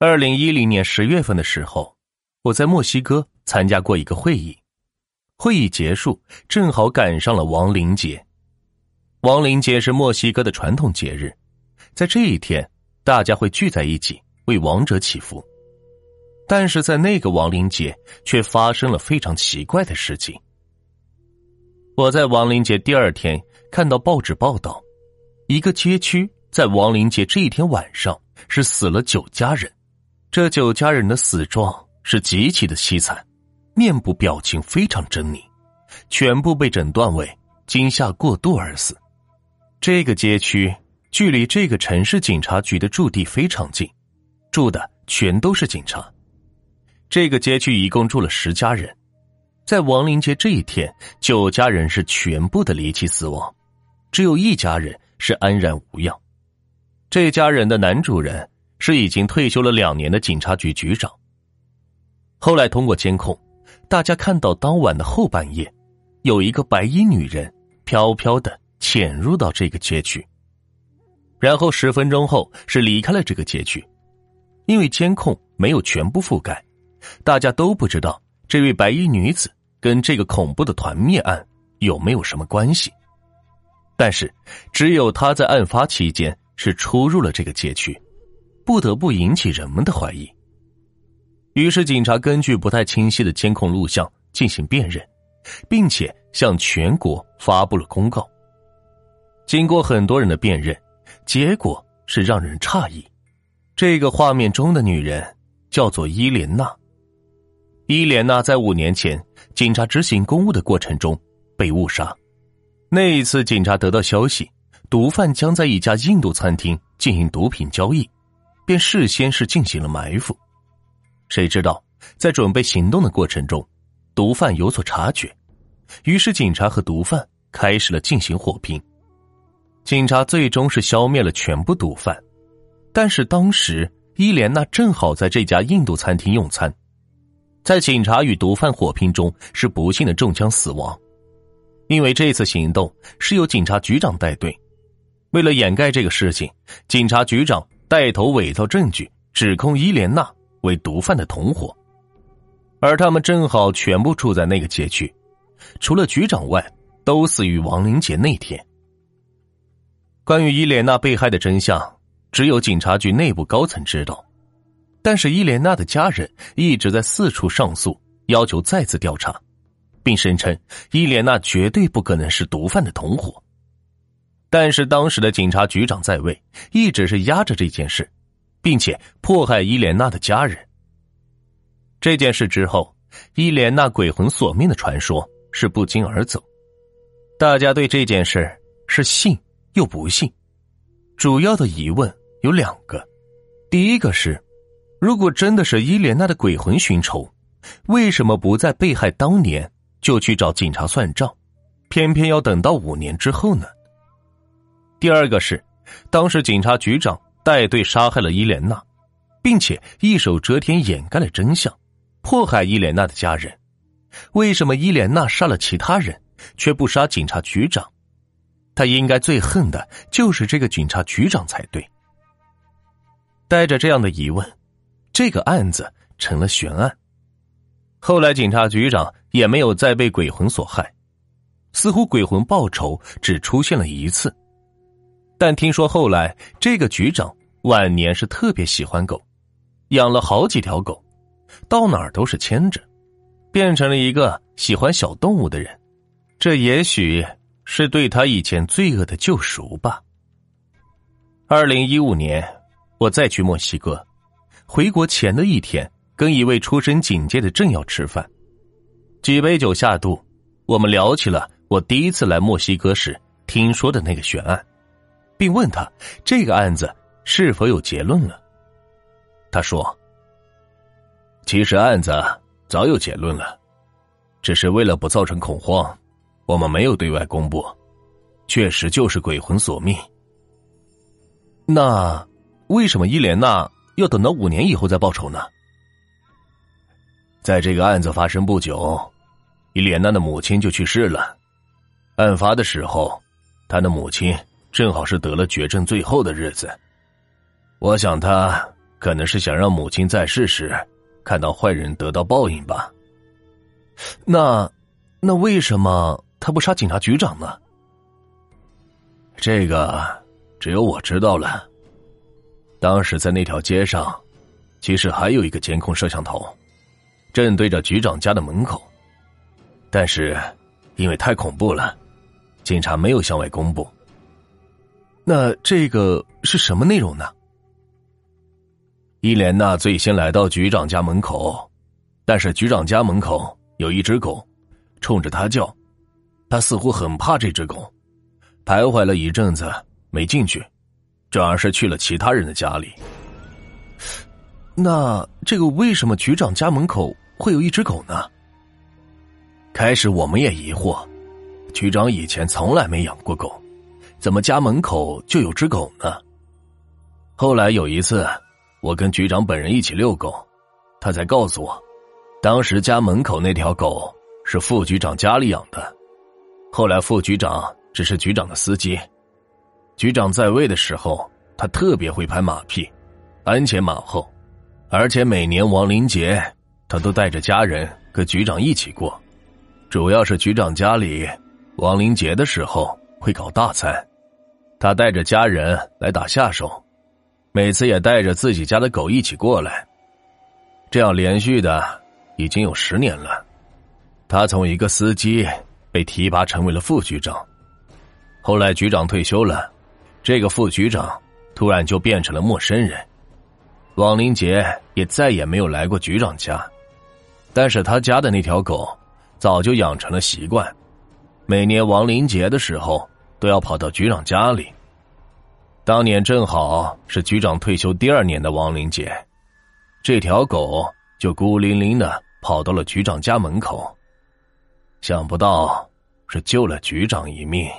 二零一零年十月份的时候，我在墨西哥参加过一个会议，会议结束正好赶上了亡灵节。亡灵节是墨西哥的传统节日，在这一天，大家会聚在一起为亡者祈福。但是在那个亡灵节，却发生了非常奇怪的事情。我在亡灵节第二天看到报纸报道，一个街区在亡灵节这一天晚上是死了九家人。这九家人的死状是极其的凄惨，面部表情非常狰狞，全部被诊断为惊吓过度而死。这个街区距离这个城市警察局的驻地非常近，住的全都是警察。这个街区一共住了十家人，在亡灵节这一天，九家人是全部的离奇死亡，只有一家人是安然无恙。这家人的男主人。是已经退休了两年的警察局局长。后来通过监控，大家看到当晚的后半夜，有一个白衣女人飘飘的潜入到这个街区，然后十分钟后是离开了这个街区。因为监控没有全部覆盖，大家都不知道这位白衣女子跟这个恐怖的团灭案有没有什么关系。但是，只有她在案发期间是出入了这个街区。不得不引起人们的怀疑。于是，警察根据不太清晰的监控录像进行辨认，并且向全国发布了公告。经过很多人的辨认，结果是让人诧异：这个画面中的女人叫做伊莲娜。伊莲娜在五年前警察执行公务的过程中被误杀。那一次，警察得到消息，毒贩将在一家印度餐厅进行毒品交易。便事先是进行了埋伏，谁知道在准备行动的过程中，毒贩有所察觉，于是警察和毒贩开始了进行火拼。警察最终是消灭了全部毒贩，但是当时伊莲娜正好在这家印度餐厅用餐，在警察与毒贩火拼中是不幸的中枪死亡。因为这次行动是由警察局长带队，为了掩盖这个事情，警察局长。带头伪造证据，指控伊莲娜为毒贩的同伙，而他们正好全部住在那个街区，除了局长外，都死于亡灵节那天。关于伊莲娜被害的真相，只有警察局内部高层知道，但是伊莲娜的家人一直在四处上诉，要求再次调查，并声称伊莲娜绝对不可能是毒贩的同伙。但是当时的警察局长在位，一直是压着这件事，并且迫害伊莲娜的家人。这件事之后，伊莲娜鬼魂索命的传说是不胫而走，大家对这件事是信又不信。主要的疑问有两个：第一个是，如果真的是伊莲娜的鬼魂寻仇，为什么不在被害当年就去找警察算账，偏偏要等到五年之后呢？第二个是，当时警察局长带队杀害了伊莲娜，并且一手遮天掩盖了真相，迫害伊莲娜的家人。为什么伊莲娜杀了其他人，却不杀警察局长？他应该最恨的就是这个警察局长才对。带着这样的疑问，这个案子成了悬案。后来警察局长也没有再被鬼魂所害，似乎鬼魂报仇只出现了一次。但听说后来这个局长晚年是特别喜欢狗，养了好几条狗，到哪儿都是牵着，变成了一个喜欢小动物的人。这也许是对他以前罪恶的救赎吧。二零一五年，我再去墨西哥，回国前的一天，跟一位出身警界的政要吃饭，几杯酒下肚，我们聊起了我第一次来墨西哥时听说的那个悬案。并问他这个案子是否有结论了。他说：“其实案子早有结论了，只是为了不造成恐慌，我们没有对外公布。确实就是鬼魂索命。那为什么伊莲娜要等到五年以后再报仇呢？在这个案子发生不久，伊莲娜的母亲就去世了。案发的时候，她的母亲。”正好是得了绝症最后的日子，我想他可能是想让母亲在世时看到坏人得到报应吧。那，那为什么他不杀警察局长呢？这个只有我知道了。当时在那条街上，其实还有一个监控摄像头，正对着局长家的门口。但是，因为太恐怖了，警察没有向外公布。那这个是什么内容呢？伊莲娜最先来到局长家门口，但是局长家门口有一只狗，冲着他叫，他似乎很怕这只狗，徘徊了一阵子没进去，转而是去了其他人的家里。那这个为什么局长家门口会有一只狗呢？开始我们也疑惑，局长以前从来没养过狗，怎么家门口就有只狗呢？后来有一次，我跟局长本人一起遛狗，他才告诉我，当时家门口那条狗是副局长家里养的。后来副局长只是局长的司机，局长在位的时候，他特别会拍马屁，鞍前马后，而且每年亡灵节，他都带着家人跟局长一起过。主要是局长家里亡灵节的时候会搞大餐，他带着家人来打下手，每次也带着自己家的狗一起过来，这样连续的已经有十年了。他从一个司机被提拔成为了副局长，后来局长退休了，这个副局长突然就变成了陌生人，王林杰也再也没有来过局长家，但是他家的那条狗。早就养成了习惯，每年王林杰的时候都要跑到局长家里。当年正好是局长退休第二年的亡灵节，这条狗就孤零零的跑到了局长家门口。想不到是救了局长一命。